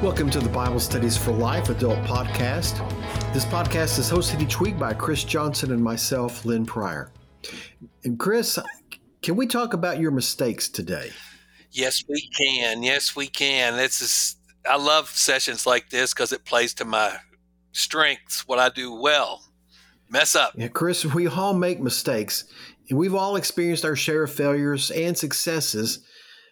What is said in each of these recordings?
Welcome to the Bible Studies for Life Adult Podcast. This podcast is hosted each week by Chris Johnson and myself, Lynn Pryor. And Chris, can we talk about your mistakes today? Yes, we can. Yes, we can. This is I love sessions like this because it plays to my strengths, what I do well. Mess up. Yeah, Chris, we all make mistakes, and we've all experienced our share of failures and successes.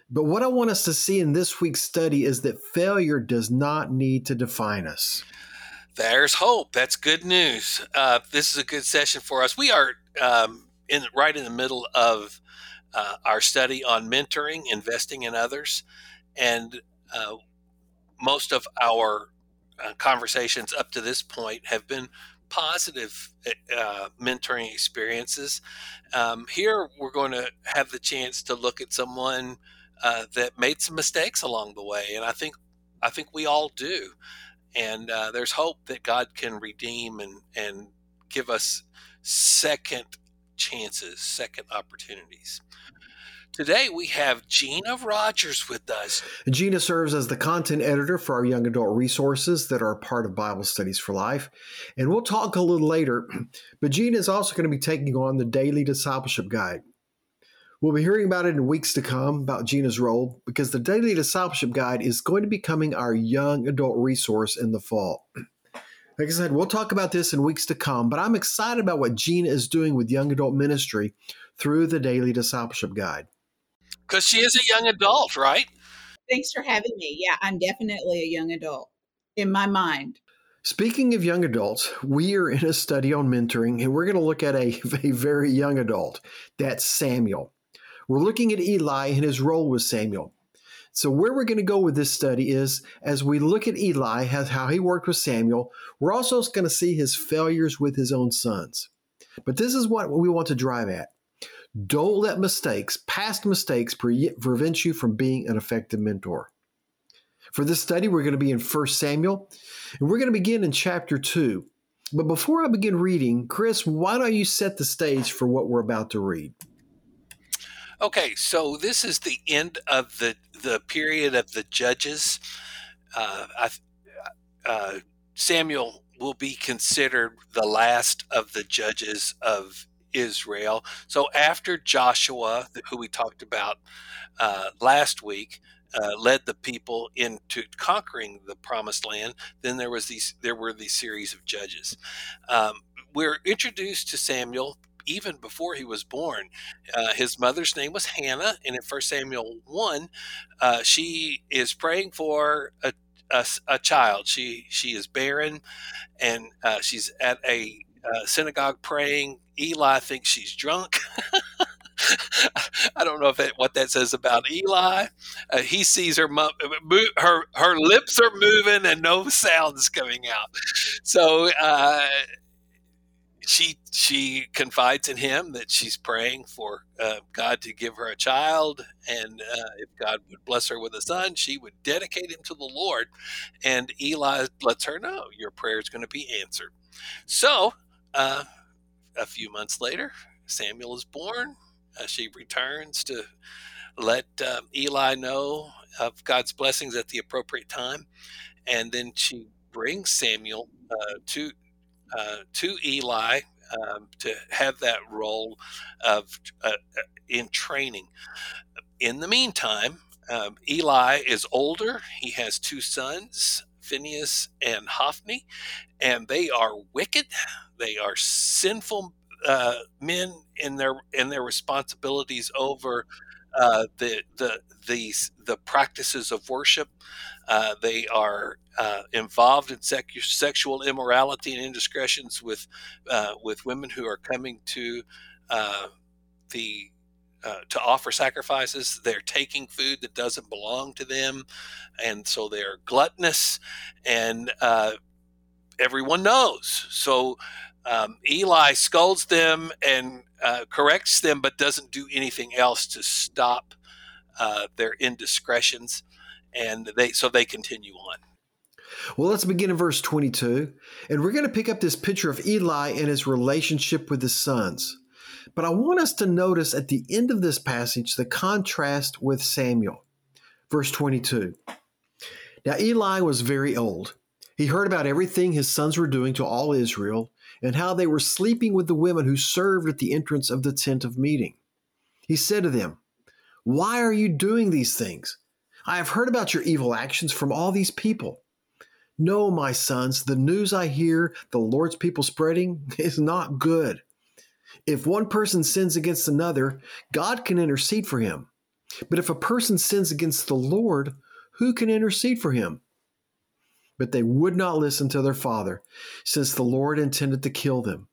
But what I want us to see in this week's study is that failure does not need to define us. There's hope. That's good news. Uh, this is a good session for us. We are um, in right in the middle of uh, our study on mentoring, investing in others, and uh, most of our uh, conversations up to this point have been positive uh, mentoring experiences. Um, here, we're going to have the chance to look at someone uh, that made some mistakes along the way, and I think I think we all do. And uh, there's hope that God can redeem and and give us second chances, second opportunities. Today we have Gina Rogers with us. Gina serves as the content editor for our young adult resources that are part of Bible Studies for Life. And we'll talk a little later, but Gina is also going to be taking on the Daily Discipleship Guide. We'll be hearing about it in weeks to come about Gina's role because the Daily Discipleship Guide is going to be becoming our young adult resource in the fall. Like I said, we'll talk about this in weeks to come, but I'm excited about what Gina is doing with young adult ministry through the Daily Discipleship Guide. Because she is a young adult, right? Thanks for having me. Yeah, I'm definitely a young adult in my mind. Speaking of young adults, we are in a study on mentoring, and we're going to look at a, a very young adult. That's Samuel. We're looking at Eli and his role with Samuel. So, where we're going to go with this study is as we look at Eli, how he worked with Samuel, we're also going to see his failures with his own sons. But this is what we want to drive at. Don't let mistakes, past mistakes, prevent you from being an effective mentor. For this study, we're going to be in 1 Samuel, and we're going to begin in chapter 2. But before I begin reading, Chris, why don't you set the stage for what we're about to read? Okay, so this is the end of the the period of the judges. Uh, I, uh, Samuel will be considered the last of the judges of Israel. So after Joshua, who we talked about uh, last week, uh, led the people into conquering the promised land, then there was these there were these series of judges. Um, we're introduced to Samuel even before he was born. Uh, his mother's name was Hannah, and in 1 Samuel 1, uh, she is praying for a, a, a, child. She she is barren, and uh, she's at a uh, synagogue praying. Eli thinks she's drunk. I don't know if that, what that says about Eli. Uh, he sees her her her lips are moving and no sounds coming out. So uh, she she confides in him that she's praying for uh, God to give her a child, and uh, if God would bless her with a son, she would dedicate him to the Lord. And Eli lets her know your prayer is going to be answered. So, uh, a few months later, Samuel is born. Uh, she returns to let um, Eli know of God's blessings at the appropriate time, and then she brings Samuel uh, to uh, to Eli um, to have that role of uh, uh, in training. In the meantime, um, Eli is older. He has two sons, Phineas and Hophni, and they are wicked. They are sinful uh, men in their in their responsibilities over uh, the the the practices of worship. Uh, they are uh, involved in sec- sexual immorality and indiscretions with uh, with women who are coming to uh, the uh, to offer sacrifices. They're taking food that doesn't belong to them, and so they're gluttonous, and everyone knows. So um, Eli scolds them and uh, corrects them, but doesn't do anything else to stop uh, their indiscretions, and they so they continue on. Well, let's begin in verse 22, and we're going to pick up this picture of Eli and his relationship with his sons. But I want us to notice at the end of this passage the contrast with Samuel. Verse 22. Now, Eli was very old. He heard about everything his sons were doing to all Israel and how they were sleeping with the women who served at the entrance of the tent of meeting. He said to them, Why are you doing these things? I have heard about your evil actions from all these people. No, my sons, the news I hear the Lord's people spreading is not good. If one person sins against another, God can intercede for him. But if a person sins against the Lord, who can intercede for him? But they would not listen to their father, since the Lord intended to kill them.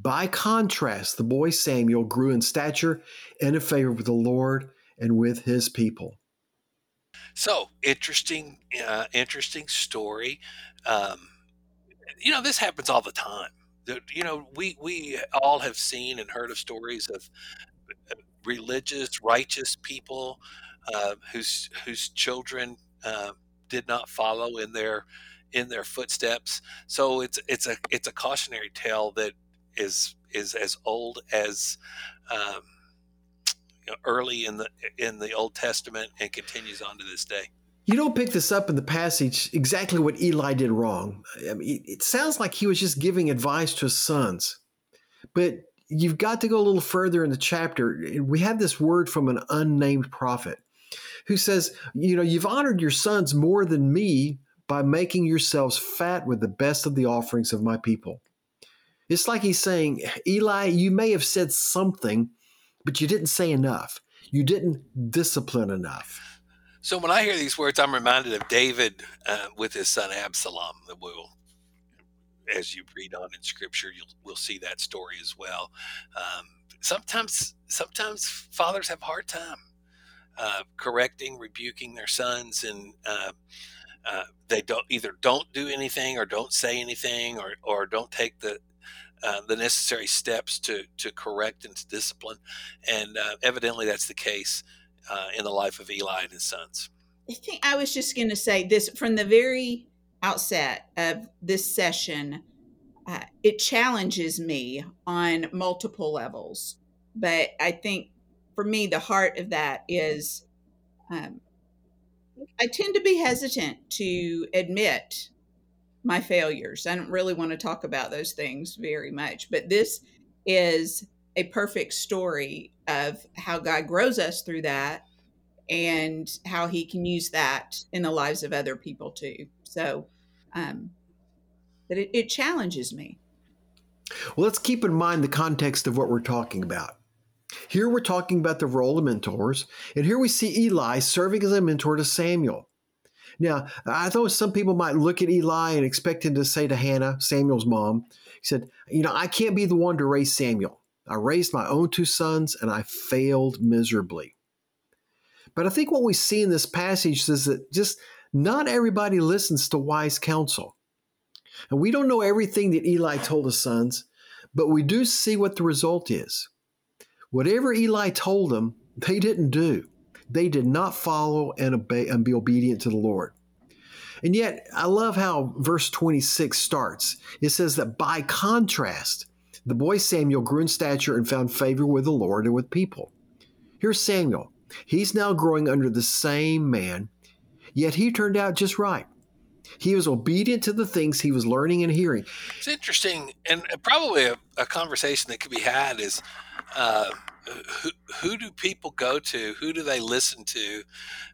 By contrast, the boy Samuel grew in stature and in favor with the Lord and with his people. So interesting, uh, interesting story. Um, you know, this happens all the time. You know, we we all have seen and heard of stories of uh, religious, righteous people uh, whose whose children uh, did not follow in their in their footsteps. So it's it's a it's a cautionary tale that is is as old as um, you know, early in the in the Old Testament and continues on to this day. You don't pick this up in the passage exactly what Eli did wrong. I mean, it sounds like he was just giving advice to his sons, but you've got to go a little further in the chapter. We have this word from an unnamed prophet who says, You know, you've honored your sons more than me by making yourselves fat with the best of the offerings of my people. It's like he's saying, Eli, you may have said something, but you didn't say enough. You didn't discipline enough. So when I hear these words, I'm reminded of David uh, with his son Absalom. That will, as you read on in Scripture, you'll we'll see that story as well. Um, sometimes, sometimes fathers have hard time uh, correcting, rebuking their sons, and uh, uh, they don't either don't do anything or don't say anything or or don't take the uh, the necessary steps to to correct and to discipline, and uh, evidently that's the case uh, in the life of Eli and his sons. I think I was just going to say this from the very outset of this session. it challenges me on multiple levels, but I think for me, the heart of that is um, I tend to be hesitant to admit my failures. I don't really want to talk about those things very much, but this is a perfect story of how God grows us through that and how he can use that in the lives of other people too. So, um, but it, it challenges me. Well, let's keep in mind the context of what we're talking about. Here we're talking about the role of mentors, and here we see Eli serving as a mentor to Samuel. Now, I thought some people might look at Eli and expect him to say to Hannah, Samuel's mom, he said, You know, I can't be the one to raise Samuel. I raised my own two sons and I failed miserably. But I think what we see in this passage is that just not everybody listens to wise counsel. And we don't know everything that Eli told his sons, but we do see what the result is. Whatever Eli told them, they didn't do. They did not follow and obey and be obedient to the Lord. And yet, I love how verse 26 starts. It says that by contrast, the boy Samuel grew in stature and found favor with the Lord and with people. Here's Samuel. He's now growing under the same man, yet he turned out just right. He was obedient to the things he was learning and hearing. It's interesting, and probably a, a conversation that could be had is uh, who, who do people go to? Who do they listen to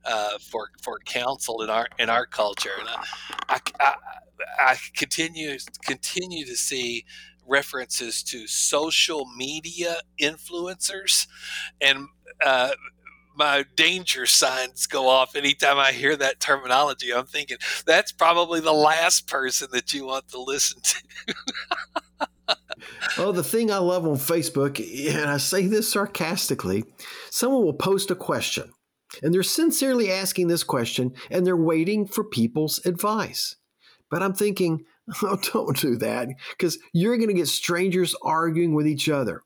uh, for for counsel in our in our culture? And I, I, I, I continue continue to see references to social media influencers, and uh, my danger signs go off anytime I hear that terminology. I'm thinking that's probably the last person that you want to listen to. oh, the thing I love on Facebook, and I say this sarcastically, someone will post a question and they're sincerely asking this question and they're waiting for people's advice. But I'm thinking, oh, don't do that because you're going to get strangers arguing with each other.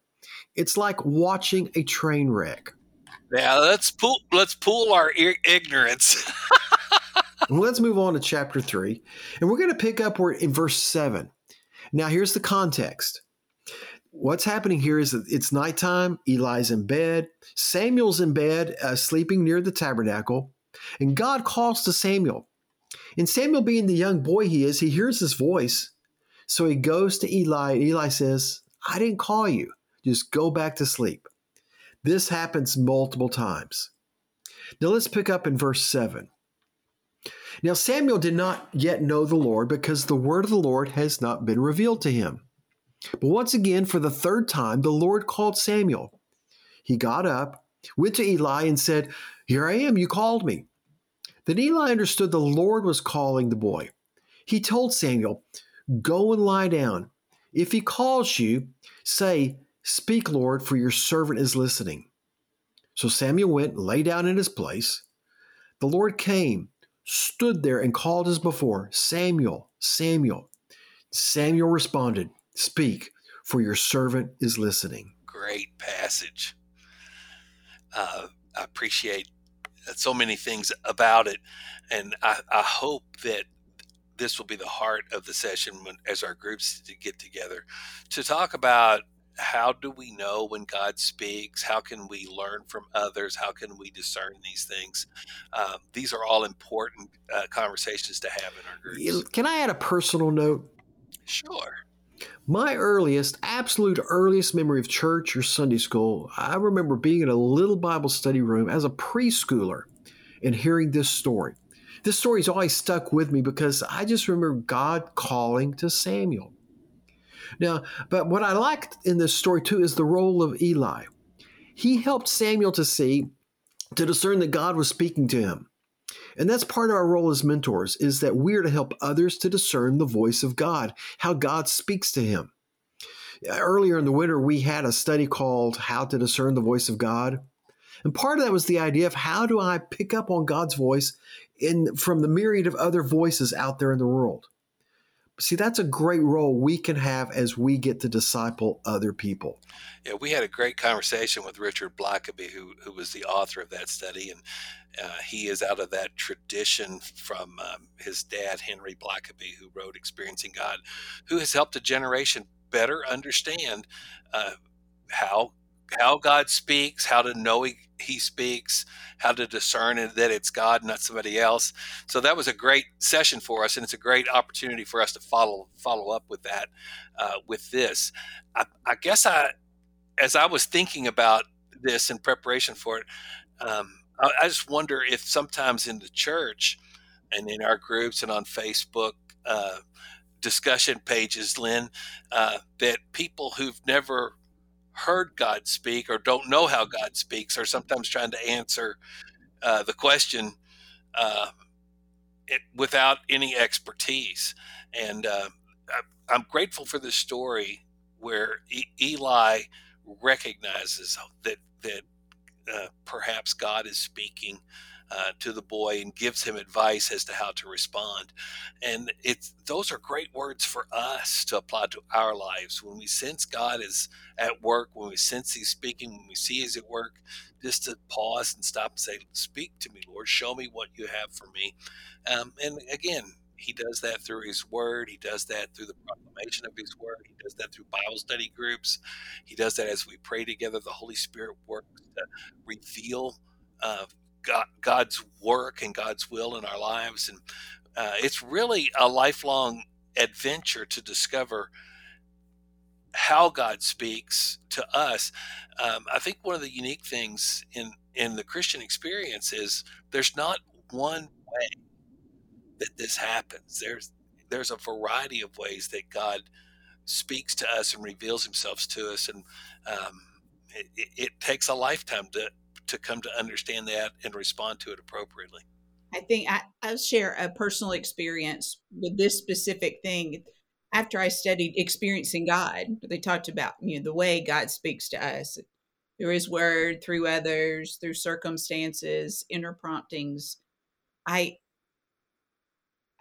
It's like watching a train wreck. Yeah, let's pool. Let's pool our ignorance. let's move on to chapter three, and we're going to pick up where in verse seven. Now, here's the context. What's happening here is that it's nighttime. Eli's in bed. Samuel's in bed, uh, sleeping near the tabernacle. And God calls to Samuel. And Samuel, being the young boy he is, he hears his voice. So he goes to Eli, and Eli says, I didn't call you. Just go back to sleep. This happens multiple times. Now let's pick up in verse 7. Now Samuel did not yet know the Lord because the word of the Lord has not been revealed to him. But once again, for the third time, the Lord called Samuel. He got up, went to Eli, and said, Here I am, you called me. Then Eli understood the Lord was calling the boy. He told Samuel, Go and lie down. If he calls you, say, Speak, Lord, for your servant is listening. So Samuel went and lay down in his place. The Lord came, stood there, and called as before, Samuel, Samuel. Samuel responded, Speak, for your servant is listening. Great passage. Uh, I appreciate so many things about it. And I, I hope that this will be the heart of the session when, as our groups get together to talk about how do we know when God speaks? How can we learn from others? How can we discern these things? Um, these are all important uh, conversations to have in our groups. Can I add a personal note? Sure. My earliest, absolute earliest memory of church or Sunday school, I remember being in a little Bible study room as a preschooler and hearing this story. This story has always stuck with me because I just remember God calling to Samuel. Now, but what I liked in this story too is the role of Eli. He helped Samuel to see, to discern that God was speaking to him. And that's part of our role as mentors is that we're to help others to discern the voice of God, how God speaks to him. Earlier in the winter, we had a study called How to Discern the Voice of God. And part of that was the idea of how do I pick up on God's voice in from the myriad of other voices out there in the world. See, that's a great role we can have as we get to disciple other people. Yeah, we had a great conversation with Richard Blackaby, who, who was the author of that study, and uh, he is out of that tradition from um, his dad, Henry Blackaby, who wrote Experiencing God, who has helped a generation better understand uh, how how God speaks, how to know he, he speaks, how to discern that it's God, not somebody else. So that was a great session for us, and it's a great opportunity for us to follow follow up with that uh, with this. I, I, guess I, as I was thinking about this in preparation for it, um, I, I, just wonder if sometimes in the church and in our groups and on Facebook. Uh, discussion pages, Lynn, uh, that people who've never heard God speak or don't know how God speaks are sometimes trying to answer uh, the question uh, it, without any expertise. And uh, I, am grateful for this story where e- Eli recognizes that that uh, perhaps God is speaking uh, to the boy and gives him advice as to how to respond. And it's those are great words for us to apply to our lives. When we sense God is at work, when we sense He's speaking, when we see He's at work, just to pause and stop and say, "Speak to me, Lord. Show me what you have for me." Um, and again, he does that through his word. He does that through the proclamation of his word. He does that through Bible study groups. He does that as we pray together. The Holy Spirit works to reveal uh, God, God's work and God's will in our lives. And uh, it's really a lifelong adventure to discover how God speaks to us. Um, I think one of the unique things in in the Christian experience is there's not one way that this happens. There's there's a variety of ways that God speaks to us and reveals Himself to us, and um, it, it, takes a lifetime to to come to understand that and respond to it appropriately. I think I, I'll share a personal experience with this specific thing. After I studied experiencing God, they talked about you know the way God speaks to us through His Word, through others, through circumstances, inner promptings. I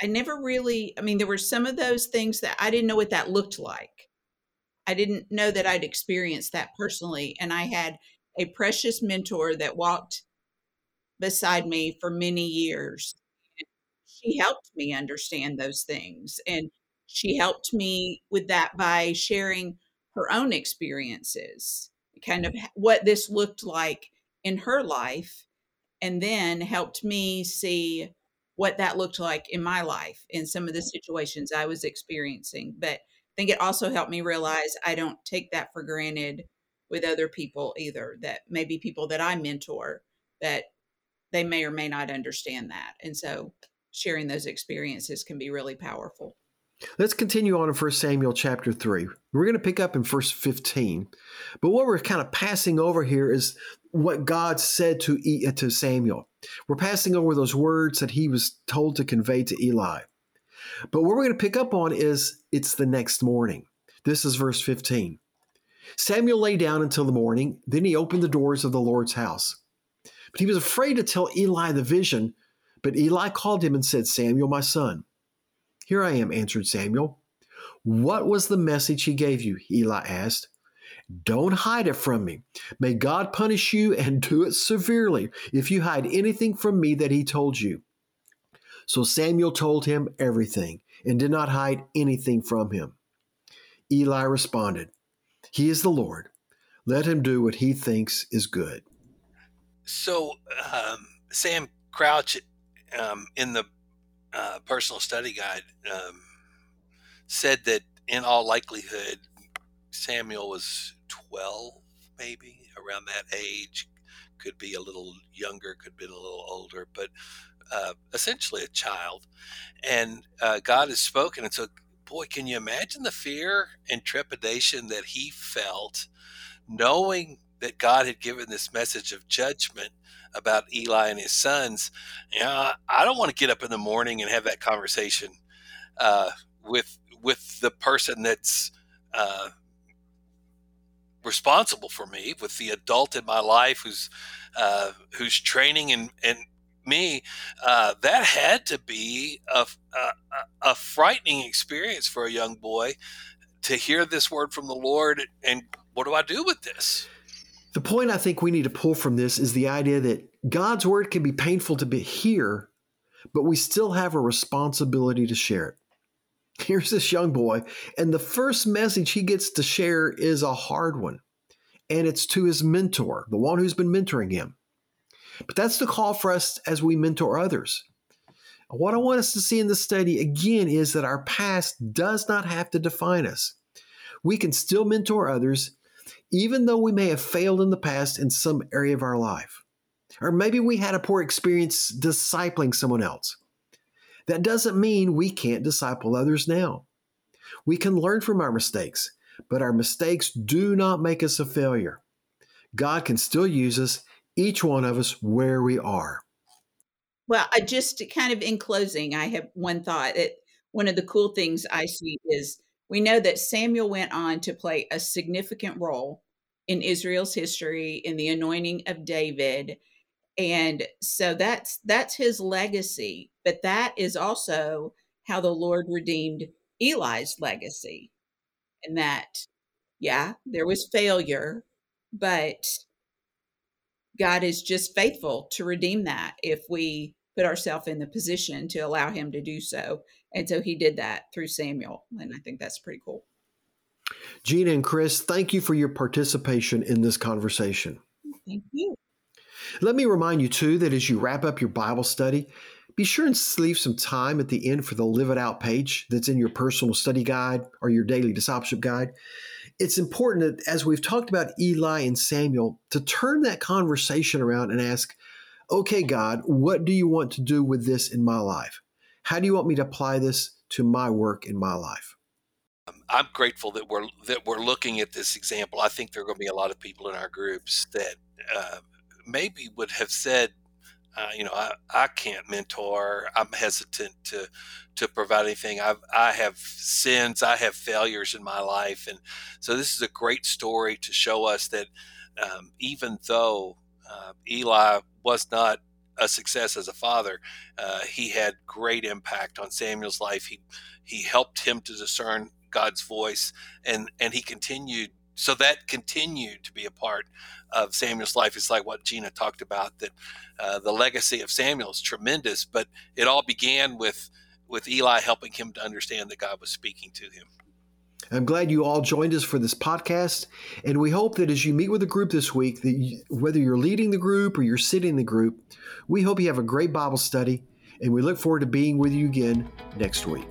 I never really. I mean, there were some of those things that I didn't know what that looked like. I didn't know that I'd experienced that personally, and I had a precious mentor that walked beside me for many years. She helped me understand those things. And she helped me with that by sharing her own experiences, kind of what this looked like in her life, and then helped me see what that looked like in my life in some of the situations I was experiencing. But I think it also helped me realize I don't take that for granted with other people either, that maybe people that I mentor that they may or may not understand that. And so sharing those experiences can be really powerful. Let's continue on in 1 Samuel chapter 3. We're going to pick up in verse 15. But what we're kind of passing over here is what God said to, uh, to Samuel. We're passing over those words that he was told to convey to Eli. But what we're going to pick up on is it's the next morning. This is verse 15. Samuel lay down until the morning. Then he opened the doors of the Lord's house. But he was afraid to tell Eli the vision. But Eli called him and said, Samuel, my son. Here I am, answered Samuel. What was the message he gave you? Eli asked. Don't hide it from me. May God punish you and do it severely if you hide anything from me that he told you. So Samuel told him everything and did not hide anything from him. Eli responded, He is the Lord. Let him do what he thinks is good. So, um, Sam Crouch um, in the uh, personal study guide um, said that in all likelihood, Samuel was 12, maybe around that age. Could be a little younger, could be a little older, but uh, essentially a child. And uh, God has spoken. And so, boy, can you imagine the fear and trepidation that he felt knowing that God had given this message of judgment about Eli and his sons? You know, I don't want to get up in the morning and have that conversation uh, with with the person that's uh, responsible for me, with the adult in my life who's uh, who's training and and me. Uh, that had to be a, a, a frightening experience for a young boy to hear this word from the Lord. And what do I do with this? The point I think we need to pull from this is the idea that God's word can be painful to be hear, but we still have a responsibility to share it. Here's this young boy, and the first message he gets to share is a hard one, and it's to his mentor, the one who's been mentoring him. But that's the call for us as we mentor others. What I want us to see in this study again is that our past does not have to define us. We can still mentor others, even though we may have failed in the past in some area of our life. Or maybe we had a poor experience discipling someone else. That doesn't mean we can't disciple others now. We can learn from our mistakes, but our mistakes do not make us a failure. God can still use us, each one of us, where we are. Well, I just kind of in closing, I have one thought. It, one of the cool things I see is we know that Samuel went on to play a significant role in Israel's history in the anointing of David and so that's that's his legacy but that is also how the lord redeemed eli's legacy and that yeah there was failure but god is just faithful to redeem that if we put ourselves in the position to allow him to do so. And so he did that through samuel and i think that's pretty cool. Gina and chris thank you for your participation in this conversation. Thank you. Let me remind you, too, that as you wrap up your Bible study, be sure and leave some time at the end for the Live It Out page that's in your personal study guide or your daily discipleship guide. It's important that, as we've talked about Eli and Samuel, to turn that conversation around and ask, okay, God, what do you want to do with this in my life? How do you want me to apply this to my work in my life? I'm grateful that we're that we're looking at this example. I think there are going to be a lot of people in our groups that uh, maybe would have said, uh, you know, I, I can't mentor. I'm hesitant to to provide anything. I've I have sins. I have failures in my life, and so this is a great story to show us that um, even though uh, Eli was not a success as a father, uh, he had great impact on Samuel's life. He he helped him to discern God's voice, and and he continued so that continued to be a part of Samuel's life. It's like what Gina talked about that uh, the legacy of Samuel is tremendous, but it all began with with Eli helping him to understand that God was speaking to him. I'm glad you all joined us for this podcast, and we hope that as you meet with a group this week, that you, whether you're leading the group or you're sitting in the group, we hope you have a great Bible study And we look forward to being with you again next week.